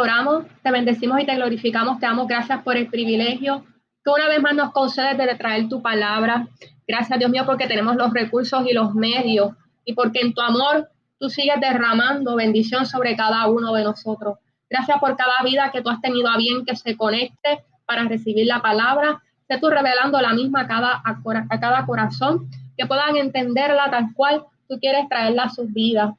Oramos, te bendecimos y te glorificamos, te damos gracias por el privilegio que una vez más nos concedes de traer tu palabra. Gracias, Dios mío, porque tenemos los recursos y los medios y porque en tu amor tú sigues derramando bendición sobre cada uno de nosotros. Gracias por cada vida que tú has tenido a bien que se conecte para recibir la palabra. Sé tú revelando la misma a cada, a cada corazón, que puedan entenderla tal cual tú quieres traerla a sus vidas.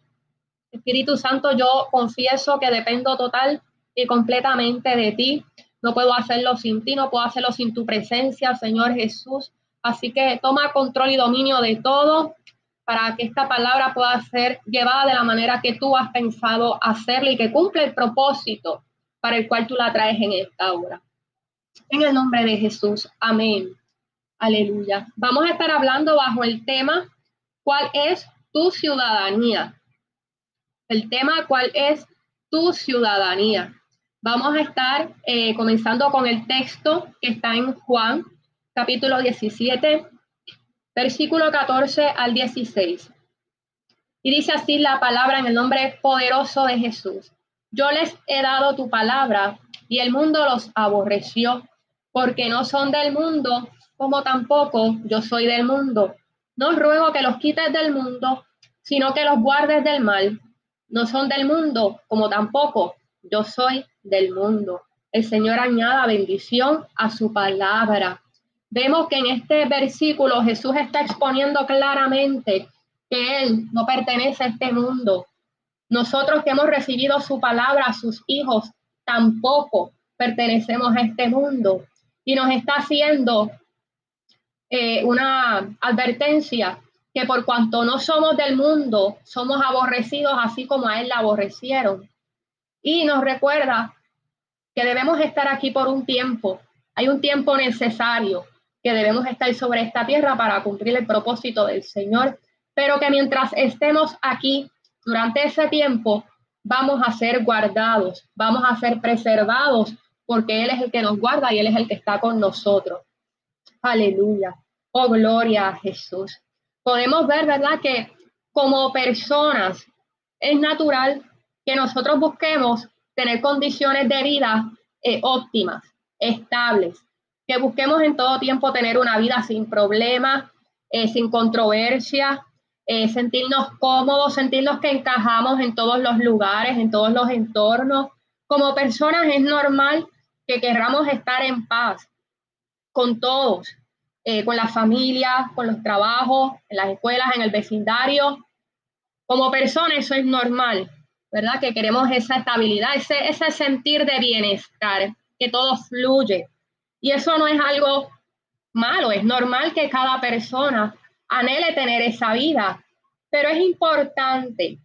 Espíritu Santo, yo confieso que dependo total y completamente de ti. No puedo hacerlo sin ti, no puedo hacerlo sin tu presencia, Señor Jesús. Así que toma control y dominio de todo para que esta palabra pueda ser llevada de la manera que tú has pensado hacerla y que cumple el propósito para el cual tú la traes en esta hora. En el nombre de Jesús, amén. Aleluya. Vamos a estar hablando bajo el tema, ¿cuál es tu ciudadanía? El tema, ¿cuál es tu ciudadanía? Vamos a estar eh, comenzando con el texto que está en Juan, capítulo 17, versículo 14 al 16. Y dice así la palabra en el nombre poderoso de Jesús. Yo les he dado tu palabra y el mundo los aborreció, porque no son del mundo, como tampoco yo soy del mundo. No ruego que los quites del mundo, sino que los guardes del mal. No son del mundo, como tampoco yo soy del mundo. El Señor añada bendición a su palabra. Vemos que en este versículo Jesús está exponiendo claramente que Él no pertenece a este mundo. Nosotros que hemos recibido su palabra, sus hijos, tampoco pertenecemos a este mundo. Y nos está haciendo eh, una advertencia que por cuanto no somos del mundo, somos aborrecidos así como a Él la aborrecieron. Y nos recuerda que debemos estar aquí por un tiempo. Hay un tiempo necesario que debemos estar sobre esta tierra para cumplir el propósito del Señor, pero que mientras estemos aquí durante ese tiempo, vamos a ser guardados, vamos a ser preservados, porque Él es el que nos guarda y Él es el que está con nosotros. Aleluya. Oh, gloria a Jesús. Podemos ver, ¿verdad? Que como personas es natural que nosotros busquemos tener condiciones de vida eh, óptimas, estables, que busquemos en todo tiempo tener una vida sin problemas, eh, sin controversia, eh, sentirnos cómodos, sentirnos que encajamos en todos los lugares, en todos los entornos. Como personas es normal que querramos estar en paz con todos, con las familias, con los trabajos, en las escuelas, en el vecindario. Como personas eso es normal. ¿Verdad? Que queremos esa estabilidad, ese, ese sentir de bienestar, que todo fluye. Y eso no es algo malo, es normal que cada persona anhele tener esa vida, pero es importante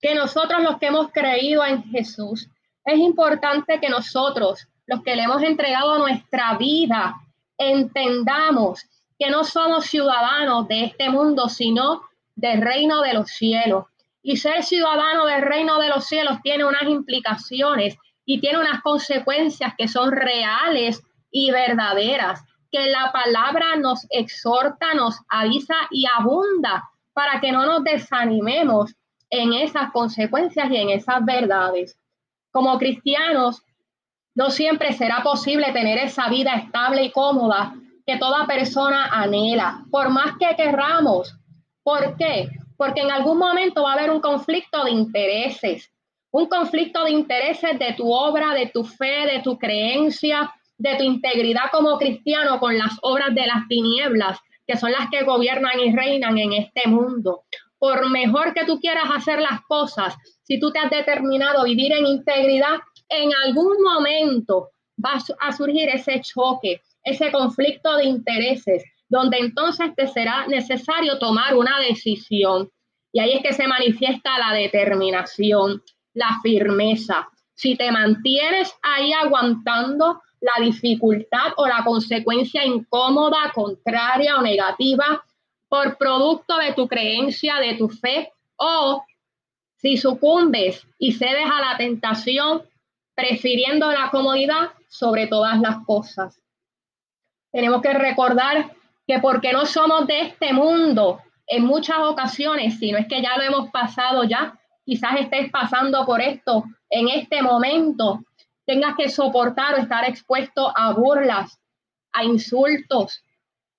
que nosotros los que hemos creído en Jesús, es importante que nosotros, los que le hemos entregado nuestra vida, entendamos que no somos ciudadanos de este mundo, sino del reino de los cielos. Y ser ciudadano del reino de los cielos tiene unas implicaciones y tiene unas consecuencias que son reales y verdaderas, que la palabra nos exhorta, nos avisa y abunda para que no nos desanimemos en esas consecuencias y en esas verdades. Como cristianos, no siempre será posible tener esa vida estable y cómoda que toda persona anhela, por más que querramos. ¿Por qué? Porque en algún momento va a haber un conflicto de intereses, un conflicto de intereses de tu obra, de tu fe, de tu creencia, de tu integridad como cristiano con las obras de las tinieblas, que son las que gobiernan y reinan en este mundo. Por mejor que tú quieras hacer las cosas, si tú te has determinado a vivir en integridad, en algún momento va a surgir ese choque, ese conflicto de intereses, donde entonces te será necesario tomar una decisión. Y ahí es que se manifiesta la determinación, la firmeza. Si te mantienes ahí aguantando la dificultad o la consecuencia incómoda, contraria o negativa por producto de tu creencia, de tu fe, o si sucumbes y cedes a la tentación, prefiriendo la comodidad sobre todas las cosas. Tenemos que recordar que porque no somos de este mundo en muchas ocasiones, si no es que ya lo hemos pasado ya, quizás estés pasando por esto en este momento, tengas que soportar o estar expuesto a burlas, a insultos,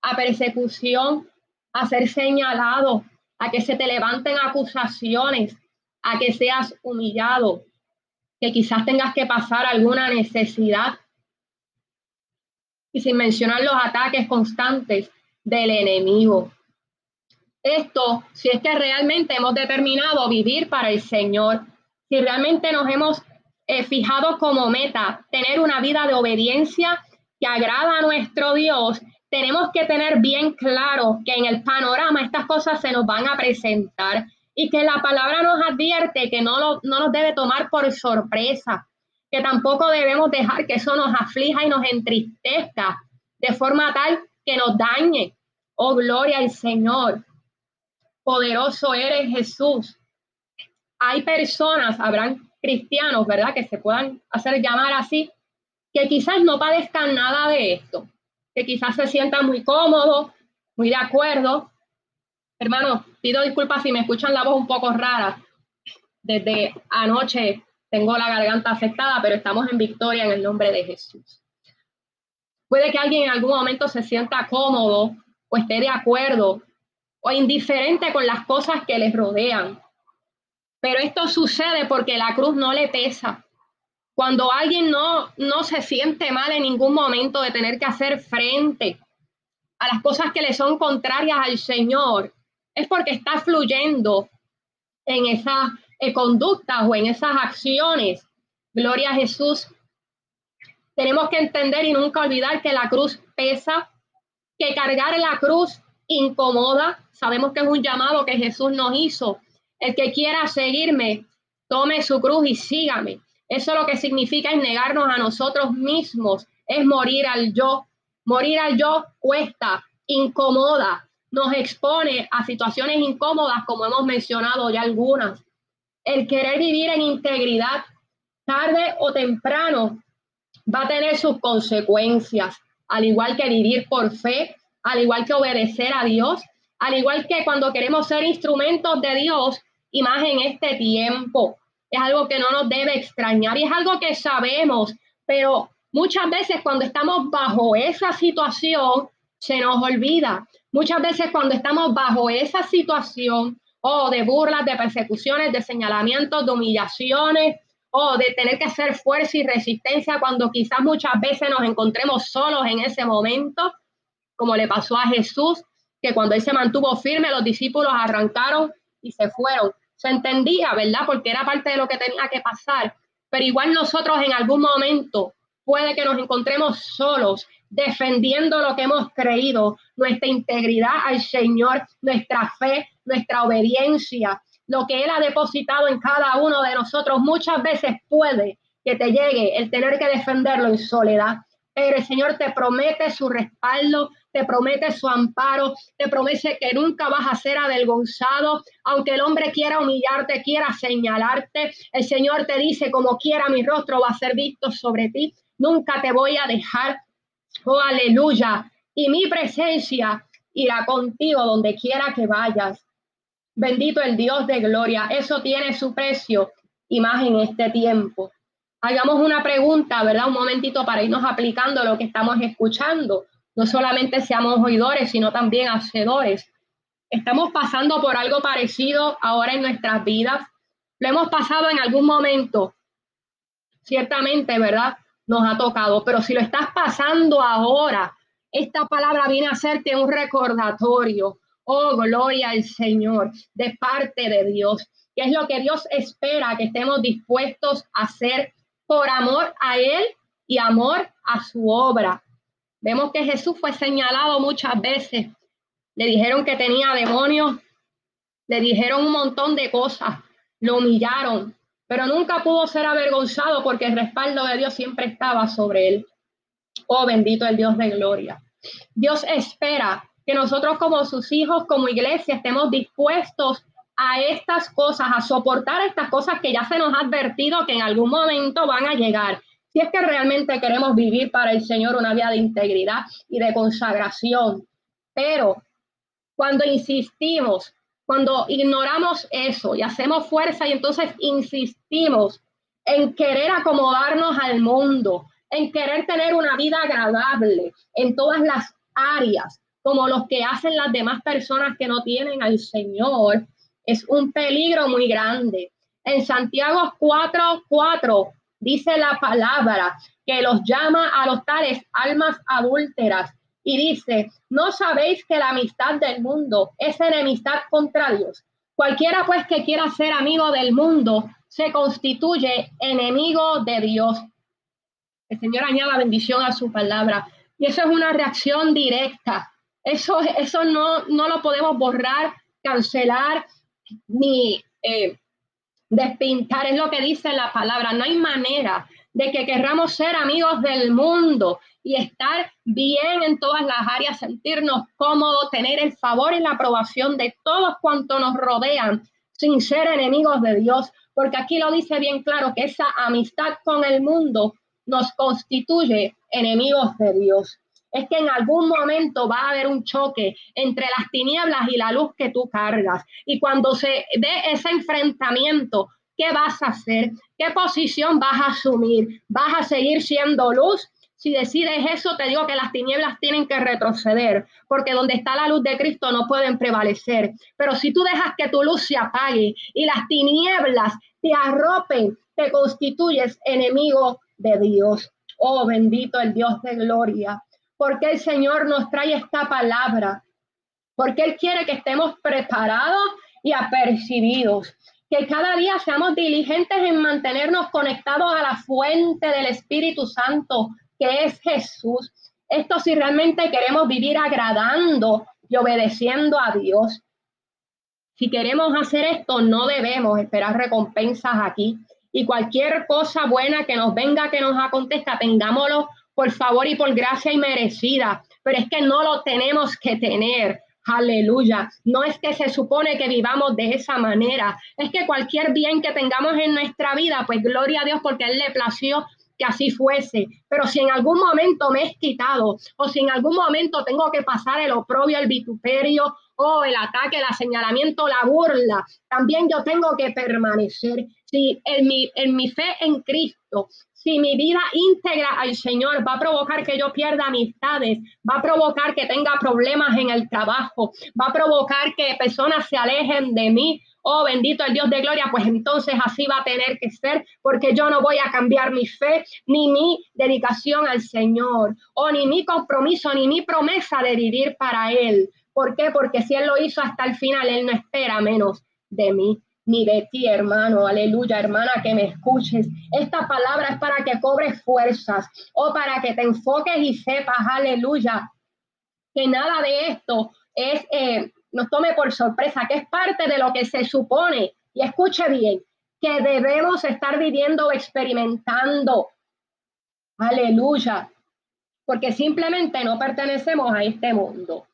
a persecución, a ser señalado, a que se te levanten acusaciones, a que seas humillado, que quizás tengas que pasar alguna necesidad. Y sin mencionar los ataques constantes del enemigo. Esto, si es que realmente hemos determinado vivir para el Señor, si realmente nos hemos eh, fijado como meta tener una vida de obediencia que agrada a nuestro Dios, tenemos que tener bien claro que en el panorama estas cosas se nos van a presentar y que la palabra nos advierte que no, no nos debe tomar por sorpresa, que tampoco debemos dejar que eso nos aflija y nos entristezca de forma tal que nos dañe. Oh, gloria al Señor. Poderoso eres Jesús. Hay personas, habrán cristianos, ¿verdad? Que se puedan hacer llamar así, que quizás no padezcan nada de esto, que quizás se sientan muy cómodos, muy de acuerdo, Hermano, pido disculpas si me escuchan la voz un poco rara. Desde anoche tengo la garganta afectada, pero estamos en victoria en el nombre de Jesús. Puede que alguien en algún momento se sienta cómodo o esté de acuerdo o indiferente con las cosas que les rodean. Pero esto sucede porque la cruz no le pesa. Cuando alguien no, no se siente mal en ningún momento de tener que hacer frente a las cosas que le son contrarias al Señor, es porque está fluyendo en esas eh, conductas o en esas acciones. Gloria a Jesús. Tenemos que entender y nunca olvidar que la cruz pesa, que cargar la cruz incomoda. Sabemos que es un llamado que Jesús nos hizo. El que quiera seguirme, tome su cruz y sígame. Eso lo que significa es negarnos a nosotros mismos, es morir al yo. Morir al yo cuesta, incomoda, nos expone a situaciones incómodas, como hemos mencionado ya algunas. El querer vivir en integridad, tarde o temprano, va a tener sus consecuencias, al igual que vivir por fe, al igual que obedecer a Dios, al igual que cuando queremos ser instrumentos de Dios, y más en este tiempo. Es algo que no nos debe extrañar y es algo que sabemos, pero muchas veces cuando estamos bajo esa situación, se nos olvida. Muchas veces cuando estamos bajo esa situación o de burlas, de persecuciones, de señalamientos, de humillaciones o de tener que hacer fuerza y resistencia cuando quizás muchas veces nos encontremos solos en ese momento, como le pasó a Jesús, que cuando él se mantuvo firme, los discípulos arrancaron y se fueron. Se entendía, ¿verdad? Porque era parte de lo que tenía que pasar. Pero igual nosotros en algún momento puede que nos encontremos solos defendiendo lo que hemos creído, nuestra integridad al Señor, nuestra fe, nuestra obediencia, lo que Él ha depositado en cada uno de nosotros. Muchas veces puede que te llegue el tener que defenderlo en soledad, pero el Señor te promete su respaldo, te promete su amparo, te promete que nunca vas a ser avergonzado, aunque el hombre quiera humillarte, quiera señalarte, el Señor te dice como quiera mi rostro va a ser visto sobre ti, nunca te voy a dejar, Oh, aleluya. Y mi presencia irá contigo donde quiera que vayas. Bendito el Dios de gloria. Eso tiene su precio y más en este tiempo. Hagamos una pregunta, ¿verdad? Un momentito para irnos aplicando lo que estamos escuchando. No solamente seamos oidores, sino también hacedores. Estamos pasando por algo parecido ahora en nuestras vidas. Lo hemos pasado en algún momento. Ciertamente, ¿verdad? nos ha tocado, pero si lo estás pasando ahora, esta palabra viene a hacerte un recordatorio. Oh, gloria al Señor, de parte de Dios. ¿Qué es lo que Dios espera que estemos dispuestos a hacer por amor a Él y amor a su obra? Vemos que Jesús fue señalado muchas veces. Le dijeron que tenía demonios, le dijeron un montón de cosas, lo humillaron, pero nunca pudo ser avergonzado porque el respaldo de Dios siempre estaba sobre él. Oh, bendito el Dios de gloria. Dios espera que nosotros como sus hijos, como iglesia, estemos dispuestos a estas cosas, a soportar estas cosas que ya se nos ha advertido que en algún momento van a llegar. Si es que realmente queremos vivir para el Señor una vida de integridad y de consagración. Pero cuando insistimos Cuando ignoramos eso y hacemos fuerza y entonces insistimos en querer acomodarnos al mundo, en querer tener una vida agradable en todas las áreas, como los que hacen las demás personas que no tienen al Señor, es un peligro muy grande. En Santiago 4:4 dice la palabra que los llama a los tales almas adúlteras y dice, ¿no sabéis que la amistad del mundo es enemistad contra Dios? Cualquiera pues que quiera ser amigo del mundo se constituye enemigo de Dios. El Señor añada bendición a su palabra. Y eso es una reacción directa. Eso, eso no, no lo podemos borrar, cancelar, ni eh, despintar. Es lo que dice la palabra. No hay manera de que querramos ser amigos del mundo y estar bien en todas las áreas, sentirnos cómodos, tener el favor y la aprobación de todos cuantos nos rodean, sin ser enemigos de Dios, porque aquí lo dice bien claro que esa amistad con el mundo nos constituye enemigos de Dios. Es que en algún momento va a haber un choque entre las tinieblas y la luz que tú cargas. Y cuando se dé ese enfrentamiento, ¿qué vas a hacer? ¿Qué posición vas a asumir? ¿Vas a seguir siendo luz? Si decides eso, te digo que las tinieblas tienen que retroceder, porque donde está la luz de Cristo no pueden prevalecer. Pero si tú dejas que tu luz se apague y las tinieblas te arropen, te constituyes enemigo de Dios. Oh, bendito el Dios de gloria. Porque el Señor nos trae esta palabra. Porque Él quiere que estemos preparados y apercibidos. Que cada día seamos diligentes en mantenernos conectados a la fuente del Espíritu Santo, que es Jesús. Esto si realmente queremos vivir agradando y obedeciendo a Dios. Si queremos hacer esto, no debemos esperar recompensas aquí. Y cualquier cosa buena que nos venga, que nos acontezca, tengámoslo por favor y por gracia y merecida. Pero es que no lo tenemos que tener. Aleluya. No es que se supone que vivamos de esa manera. Es que cualquier bien que tengamos en nuestra vida, pues gloria a Dios porque Él le plació que así fuese. Pero si en algún momento me es quitado o si en algún momento tengo que pasar el oprobio, el vituperio o el ataque, el señalamiento, la burla, también yo tengo que permanecer. Si en mi, en mi fe en Cristo, si mi vida íntegra al Señor va a provocar que yo pierda amistades, va a provocar que tenga problemas en el trabajo, va a provocar que personas se alejen de mí, oh bendito el Dios de gloria, pues entonces así va a tener que ser, porque yo no voy a cambiar mi fe, ni mi dedicación al Señor, o ni mi compromiso, ni mi promesa de vivir para Él. ¿Por qué? Porque si Él lo hizo hasta el final, Él no espera menos de mí ni de ti, hermano. Aleluya, hermana, que me escuches. Esta palabra es para que cobres fuerzas o para que te enfoques y sepas, aleluya, que nada de esto es eh, nos tome por sorpresa, que es parte de lo que se supone, y escuche bien, que debemos estar viviendo o experimentando. Aleluya. Porque simplemente no pertenecemos a este mundo.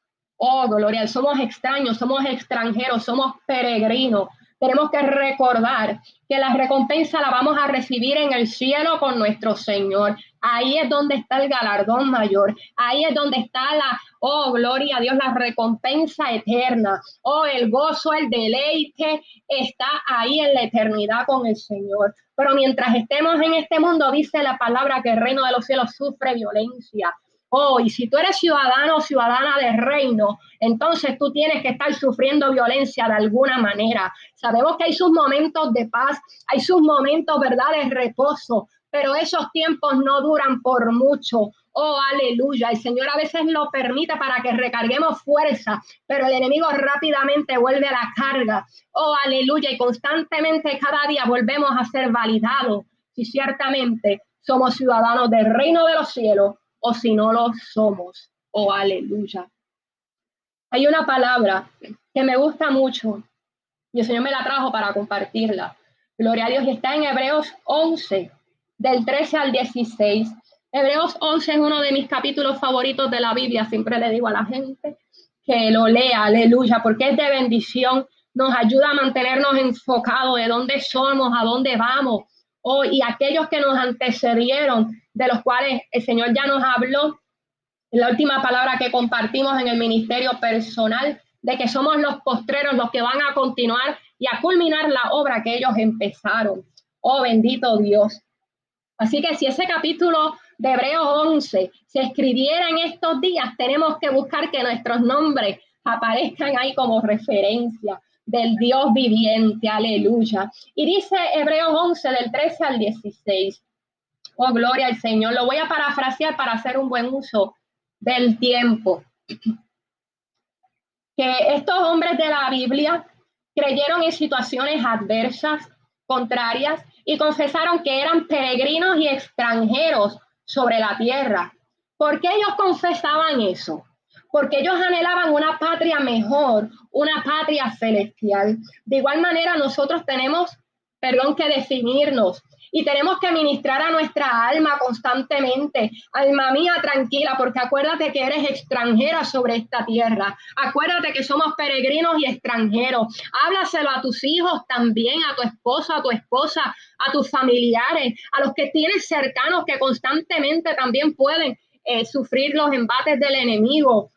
Oh, gloria, somos extraños, somos extranjeros, somos peregrinos tenemos que recordar que la recompensa la vamos a recibir en el cielo con nuestro Señor. Ahí es donde está el galardón mayor. Ahí es donde está la, oh, gloria a Dios, la recompensa eterna. Oh, el gozo, el deleite está ahí en la eternidad con el Señor. Pero mientras estemos en este mundo, dice la palabra que el reino de los cielos sufre violencia. Oh, y si tú eres ciudadano o ciudadana del reino, entonces tú tienes que estar sufriendo violencia de alguna manera. Sabemos que hay sus momentos de paz, hay sus momentos, ¿verdad?, de reposo, pero esos tiempos no duran por mucho. Oh, aleluya. El Señor a veces lo permite para que recarguemos fuerza, pero el enemigo rápidamente vuelve a la carga. Oh, aleluya. Y constantemente cada día volvemos a ser validados si ciertamente somos ciudadanos del reino de los cielos o si no lo somos. Oh, aleluya. Hay una palabra que me gusta mucho y el Señor me la trajo para compartirla. Gloria a Dios. Y está en Hebreos 11, del 13 al 16. Hebreos 11 es uno de mis capítulos favoritos de la Biblia. Siempre le digo a la gente que lo lea, aleluya, porque es de bendición. Nos ayuda a mantenernos enfocados de dónde somos, a dónde vamos. Oh, y aquellos que nos antecedieron de los cuales el Señor ya nos habló. La última palabra que compartimos en el ministerio personal de que somos los postreros los que van a continuar y a culminar la obra que ellos empezaron. Oh bendito Dios. Así que si ese capítulo de Hebreos 11 se escribiera en estos días, tenemos que buscar que nuestros nombres aparezcan ahí como referencia del Dios viviente, aleluya. Y dice Hebreos 11 del 13 al 16. Oh, gloria al Señor. Lo voy a parafrasear para hacer un buen uso del tiempo. Que estos hombres de la Biblia creyeron en situaciones adversas, contrarias, y confesaron que eran peregrinos y extranjeros sobre la tierra. ¿Por qué ellos confesaban eso? Porque ellos anhelaban una patria mejor, una patria celestial. De igual manera, nosotros tenemos, perdón, que definirnos y tenemos que ministrar a nuestra alma constantemente. Alma mía, tranquila, porque acuérdate que eres extranjera sobre esta tierra. Acuérdate que somos peregrinos y extranjeros. Háblaselo a tus hijos también, a tu esposo, a tu esposa, a tus familiares, a los que tienes cercanos que constantemente también pueden eh, sufrir los embates del enemigo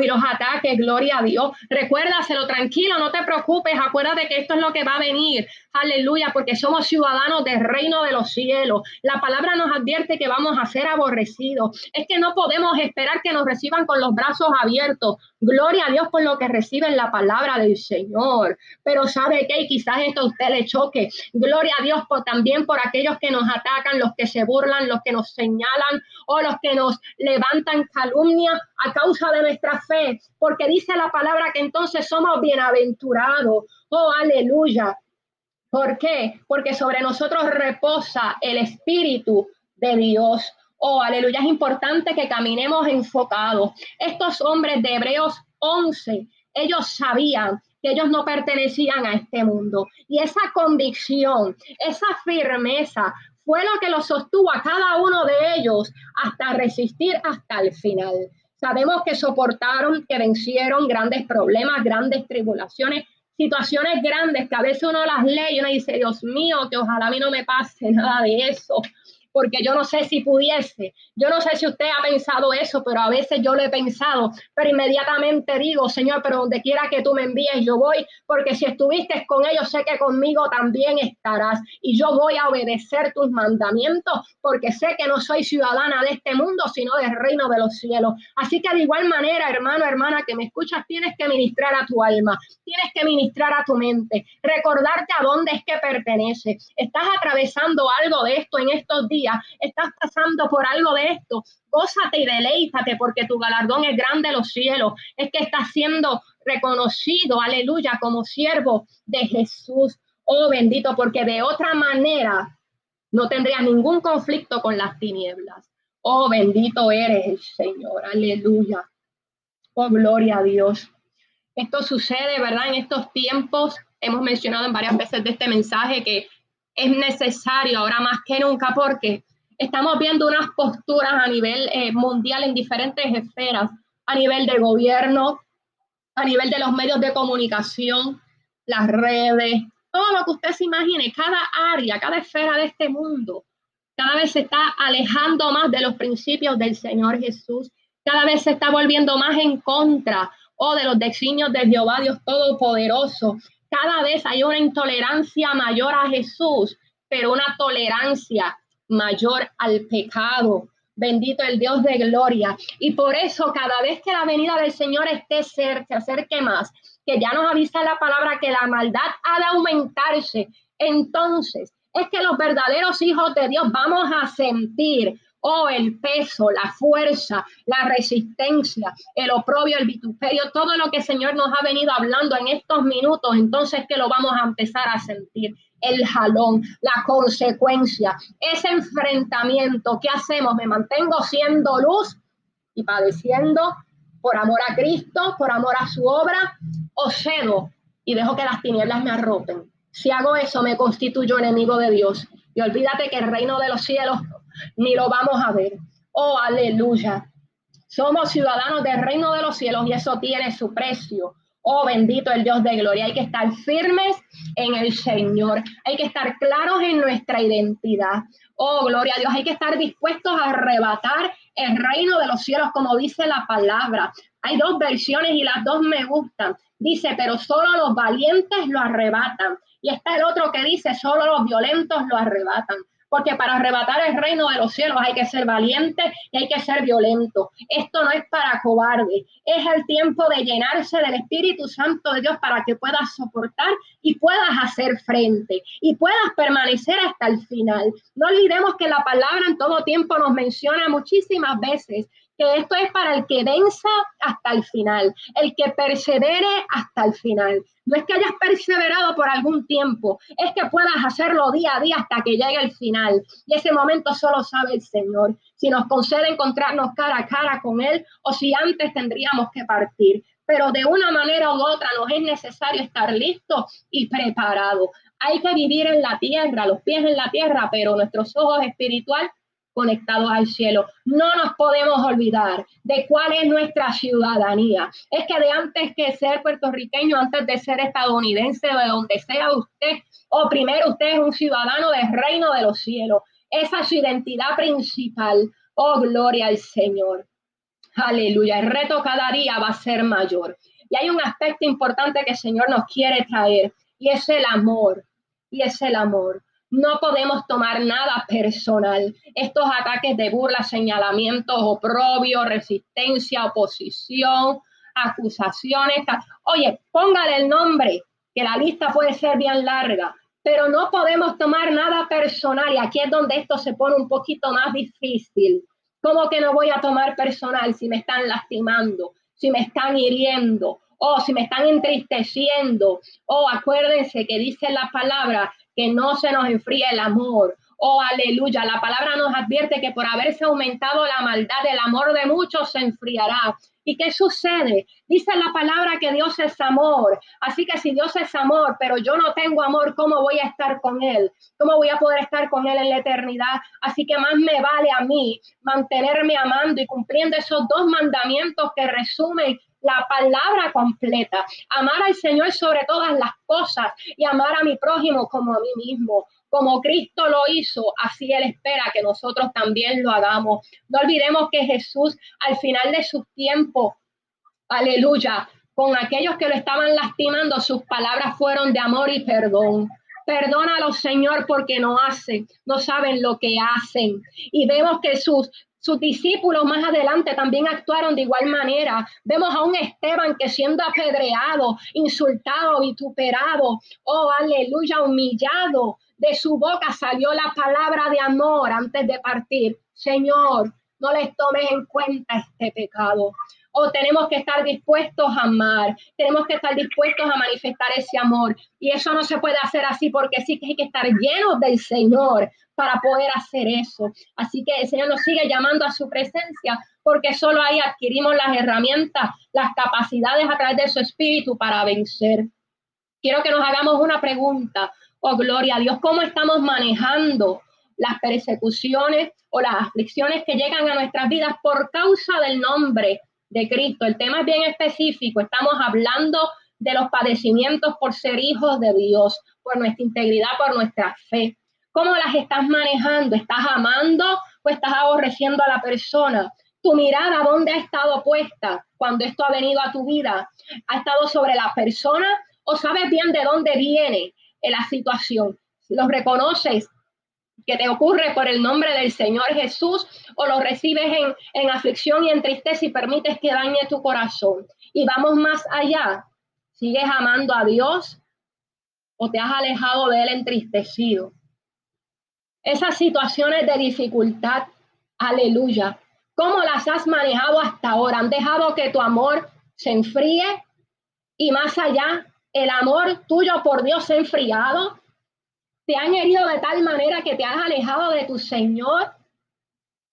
y los ataques, gloria a Dios. Recuérdaselo, tranquilo, no te preocupes, acuérdate que esto es lo que va a venir, aleluya, porque somos ciudadanos del reino de los cielos. La palabra nos advierte que vamos a ser aborrecidos. Es que no podemos esperar que nos reciban con los brazos abiertos. Gloria a Dios por lo que reciben la palabra del Señor. Pero sabe que quizás esto a usted le choque. Gloria a Dios por, también por aquellos que nos atacan, los que se burlan, los que nos señalan o los que nos levantan calumnia a causa de nuestra fe, porque dice la palabra que entonces somos bienaventurados. Oh, aleluya. ¿Por qué? Porque sobre nosotros reposa el Espíritu de Dios. Oh, aleluya. Es importante que caminemos enfocados. Estos hombres de Hebreos 11, ellos sabían que ellos no pertenecían a este mundo. Y esa convicción, esa firmeza fue lo que los sostuvo a cada uno de ellos hasta resistir hasta el final. Sabemos que soportaron, que vencieron grandes problemas, grandes tribulaciones, situaciones grandes que a veces uno las lee y uno dice, Dios mío, que ojalá a mí no me pase nada de eso porque yo no sé si pudiese. Yo no sé si usted ha pensado eso, pero a veces yo lo he pensado, pero inmediatamente digo, Señor, pero donde quiera que tú me envíes, yo voy, porque si estuviste con ellos, sé que conmigo también estarás y yo voy a obedecer tus mandamientos, porque sé que no soy ciudadana de este mundo, sino del reino de los cielos. Así que de igual manera, hermano, hermana, que me escuchas, tienes que ministrar a tu alma, tienes que ministrar a tu mente, recordarte a dónde es que pertenece. Estás atravesando algo de esto en estos días estás pasando por algo de esto, gózate y deleítate porque tu galardón es grande en los cielos. Es que estás siendo reconocido, aleluya, como siervo de Jesús. Oh bendito, porque de otra manera no tendrías ningún conflicto con las tinieblas. Oh bendito eres el Señor, aleluya. Oh gloria a Dios. Esto sucede, ¿verdad? En estos tiempos, hemos mencionado en varias veces de este mensaje que es necesario ahora más que nunca porque estamos viendo unas posturas a nivel eh, mundial en diferentes esferas, a nivel de gobierno, a nivel de los medios de comunicación, las redes, todo lo que usted se imagine, cada área, cada esfera de este mundo, cada vez se está alejando más de los principios del Señor Jesús, cada vez se está volviendo más en contra o oh, de los designios de Jehová Dios Todopoderoso, cada vez hay una intolerancia mayor a Jesús, pero una tolerancia mayor al pecado. Bendito el Dios de gloria. Y por eso cada vez que la venida del Señor esté cerca, se acerque más, que ya nos avisa la palabra que la maldad ha de aumentarse, entonces es que los verdaderos hijos de Dios vamos a sentir Oh, el peso, la fuerza, la resistencia, el oprobio, el vituperio, todo lo que el Señor nos ha venido hablando en estos minutos, entonces que lo vamos a empezar a sentir. El jalón, la consecuencia, ese enfrentamiento. ¿Qué hacemos? ¿Me mantengo siendo luz y padeciendo por amor a Cristo, por amor a su obra? ¿O cedo y dejo que las tinieblas me arropen? Si hago eso, me constituyo enemigo de Dios. Y olvídate que el reino de los cielos ni lo vamos a ver. Oh, aleluya. Somos ciudadanos del reino de los cielos y eso tiene su precio. Oh, bendito el Dios de gloria. Hay que estar firmes en el Señor. Hay que estar claros en nuestra identidad. Oh, gloria a Dios. Hay que estar dispuestos a arrebatar el reino de los cielos, como dice la palabra. Hay dos versiones y las dos me gustan. Dice, pero solo los valientes lo arrebatan. Y está el otro que dice, solo los violentos lo arrebatan porque para arrebatar el reino de los cielos hay que ser valiente y hay que ser violento. Esto no es para cobarde, es el tiempo de llenarse del Espíritu Santo de Dios para que puedas soportar y puedas hacer frente y puedas permanecer hasta el final. No olvidemos que la palabra en todo tiempo nos menciona muchísimas veces que esto es para el que venza hasta el final, el que persevere hasta el final. No es que hayas perseverado por algún tiempo, es que puedas hacerlo día a día hasta que llegue el final. Y ese momento solo sabe el Señor. Si nos concede encontrarnos cara a cara con Él o si antes tendríamos que partir. Pero de una manera u otra nos es necesario estar listos y preparados. Hay que vivir en la tierra, los pies en la tierra, pero nuestros ojos espirituales conectados al cielo. No nos podemos olvidar de cuál es nuestra ciudadanía. Es que de antes que ser puertorriqueño, antes de ser estadounidense, de donde sea usted, o primero usted es un ciudadano del reino de los cielos. Esa es su identidad principal. Oh, gloria al Señor. Aleluya. El reto cada día va a ser mayor. Y hay un aspecto importante que el Señor nos quiere traer, y es el amor. Y es el amor. No podemos tomar nada personal. Estos ataques de burla, señalamientos, oprobio, resistencia, oposición, acusaciones. Oye, póngale el nombre, que la lista puede ser bien larga, pero no podemos tomar nada personal. Y aquí es donde esto se pone un poquito más difícil. ¿Cómo que no voy a tomar personal si me están lastimando, si me están hiriendo, o si me están entristeciendo? O acuérdense que dice la palabra que no se nos enfríe el amor. Oh, aleluya. La palabra nos advierte que por haberse aumentado la maldad, el amor de muchos se enfriará. ¿Y qué sucede? Dice la palabra que Dios es amor. Así que si Dios es amor, pero yo no tengo amor, ¿cómo voy a estar con Él? ¿Cómo voy a poder estar con Él en la eternidad? Así que más me vale a mí mantenerme amando y cumpliendo esos dos mandamientos que resumen la palabra completa. Amar al Señor sobre todas las cosas y amar a mi prójimo como a mí mismo. Como Cristo lo hizo, así Él espera que nosotros también lo hagamos. No olvidemos que Jesús al final de su tiempo, aleluya, con aquellos que lo estaban lastimando, sus palabras fueron de amor y perdón. Perdónalo, Señor, porque no hacen, no saben lo que hacen. Y vemos que sus discípulos más adelante también actuaron de igual manera. Vemos a un Esteban que siendo apedreado, insultado, vituperado, oh aleluya, humillado, de su boca salió la palabra de amor antes de partir. Señor, no les tomes en cuenta este pecado o tenemos que estar dispuestos a amar, tenemos que estar dispuestos a manifestar ese amor. Y eso no se puede hacer así porque sí que hay que estar llenos del Señor para poder hacer eso. Así que el Señor nos sigue llamando a su presencia porque solo ahí adquirimos las herramientas, las capacidades a través de su espíritu para vencer. Quiero que nos hagamos una pregunta. Oh, gloria a Dios, ¿cómo estamos manejando las persecuciones o las aflicciones que llegan a nuestras vidas por causa del nombre de Cristo. El tema es bien específico. Estamos hablando de los padecimientos por ser hijos de Dios, por nuestra integridad, por nuestra fe. ¿Cómo las estás manejando? ¿Estás amando o estás aborreciendo a la persona? ¿Tu mirada dónde ha estado puesta cuando esto ha venido a tu vida? ¿Ha estado sobre la persona o sabes bien de dónde viene la situación? ¿Lo reconoces que te ocurre por el nombre del Señor Jesús o lo recibes en, en aflicción y en tristeza y permites que dañe tu corazón. Y vamos más allá. ¿Sigues amando a Dios o te has alejado de Él entristecido? Esas situaciones de dificultad, aleluya, ¿cómo las has manejado hasta ahora? ¿Han dejado que tu amor se enfríe? Y más allá, el amor tuyo por Dios se ha enfriado te han herido de tal manera que te has alejado de tu Señor,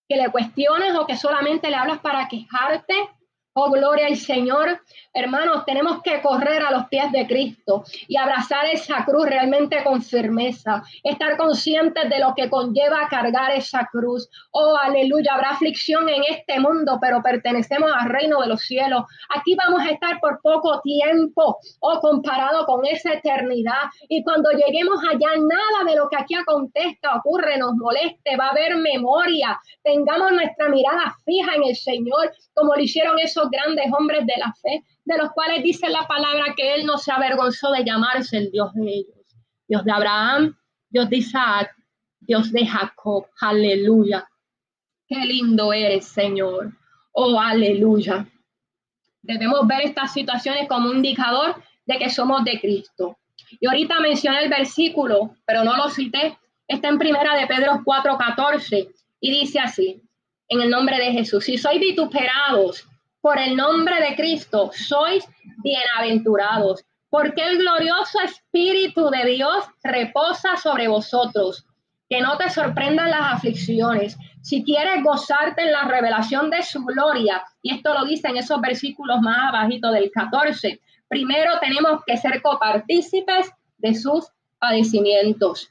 que le cuestiones o que solamente le hablas para quejarte Oh, gloria al Señor. Hermanos, tenemos que correr a los pies de Cristo y abrazar esa cruz realmente con firmeza. Estar conscientes de lo que conlleva cargar esa cruz. Oh, aleluya. Habrá aflicción en este mundo, pero pertenecemos al reino de los cielos. Aquí vamos a estar por poco tiempo, oh, comparado con esa eternidad. Y cuando lleguemos allá, nada de lo que aquí acontezca, ocurre, nos moleste. Va a haber memoria. Tengamos nuestra mirada fija en el Señor, como lo hicieron esos grandes hombres de la fe, de los cuales dice la palabra que Él no se avergonzó de llamarse el Dios de ellos. Dios de Abraham, Dios de Isaac, Dios de Jacob. Aleluya. Qué lindo eres, Señor. Oh, aleluya. Debemos ver estas situaciones como un indicador de que somos de Cristo. Y ahorita mencioné el versículo, pero no lo cité. Está en primera de Pedro 4:14 y dice así: En el nombre de Jesús, si sois vituperados por el nombre de Cristo, sois bienaventurados, porque el glorioso Espíritu de Dios reposa sobre vosotros. Que no te sorprendan las aflicciones. Si quieres gozarte en la revelación de su gloria, y esto lo dice en esos versículos más abajitos del 14, primero tenemos que ser copartícipes de sus padecimientos.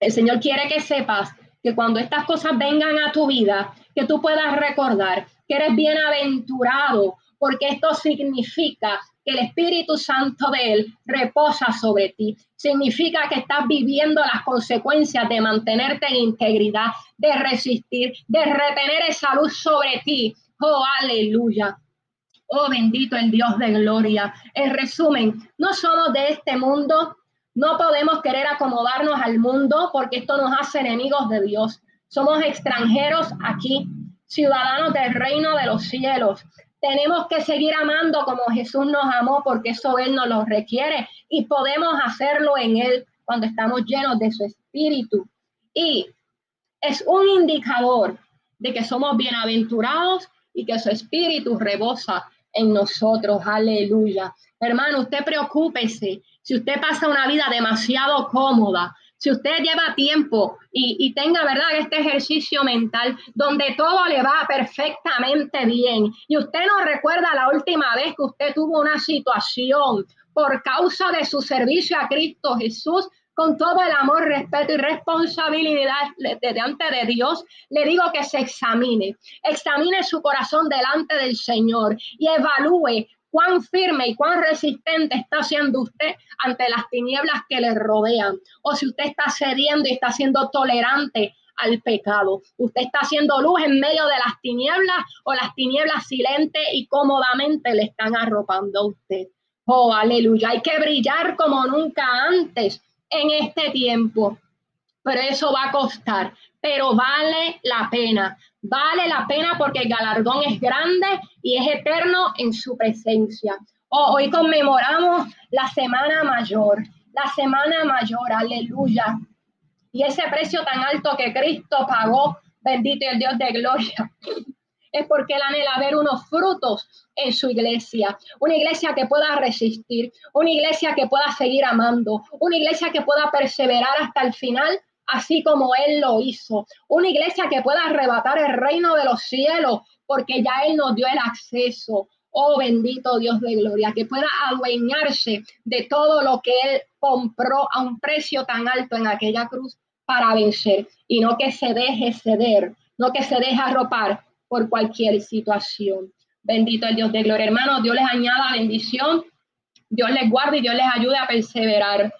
El Señor quiere que sepas que cuando estas cosas vengan a tu vida, que tú puedas recordar que eres bienaventurado, porque esto significa que el Espíritu Santo de Él reposa sobre ti. Significa que estás viviendo las consecuencias de mantenerte en integridad, de resistir, de retener esa luz sobre ti. Oh, aleluya. Oh, bendito el Dios de gloria. En resumen, no somos de este mundo, no podemos querer acomodarnos al mundo porque esto nos hace enemigos de Dios. Somos extranjeros aquí, ciudadanos del reino de los cielos. Tenemos que seguir amando como Jesús nos amó porque eso Él nos lo requiere y podemos hacerlo en Él cuando estamos llenos de su espíritu. Y es un indicador de que somos bienaventurados y que su espíritu rebosa en nosotros. Aleluya. Hermano, usted preocúpese si usted pasa una vida demasiado cómoda, si usted lleva tiempo y, tenga, ¿verdad?, este ejercicio mental donde todo le va perfectamente bien y usted no recuerda la última vez que usted tuvo una situación por causa de su servicio a Cristo Jesús, con todo el amor, respeto y responsabilidad delante de Dios, le digo que se examine, examine su corazón delante del Señor y evalúe cuán firme y cuán resistente está siendo usted ante las tinieblas que le rodean, o si usted está cediendo y está siendo tolerante al pecado. Usted está haciendo luz en medio de las tinieblas o las tinieblas silentes y cómodamente le están arropando a usted. Oh, aleluya. Hay que brillar como nunca antes en este tiempo. Pero eso va a costar, pero vale la pena. Vale la pena porque el galardón es grande y es eterno en su presencia. Oh, hoy conmemoramos la Semana Mayor, la Semana Mayor, aleluya. Y ese precio tan alto que Cristo pagó, bendito el Dios de gloria, es porque Él anhela ver unos frutos en su iglesia, una iglesia que pueda resistir, una iglesia que pueda seguir amando, una iglesia que pueda perseverar hasta el final así como Él lo hizo. Una iglesia que pueda arrebatar el reino de los cielos, porque ya Él nos dio el acceso. Oh bendito Dios de gloria, que pueda adueñarse de todo lo que Él compró a un precio tan alto en aquella cruz para vencer y no que se deje ceder, no que se deje arropar por cualquier situación. Bendito el Dios de gloria, hermano. Dios les añada bendición, Dios les guarde y Dios les ayude a perseverar.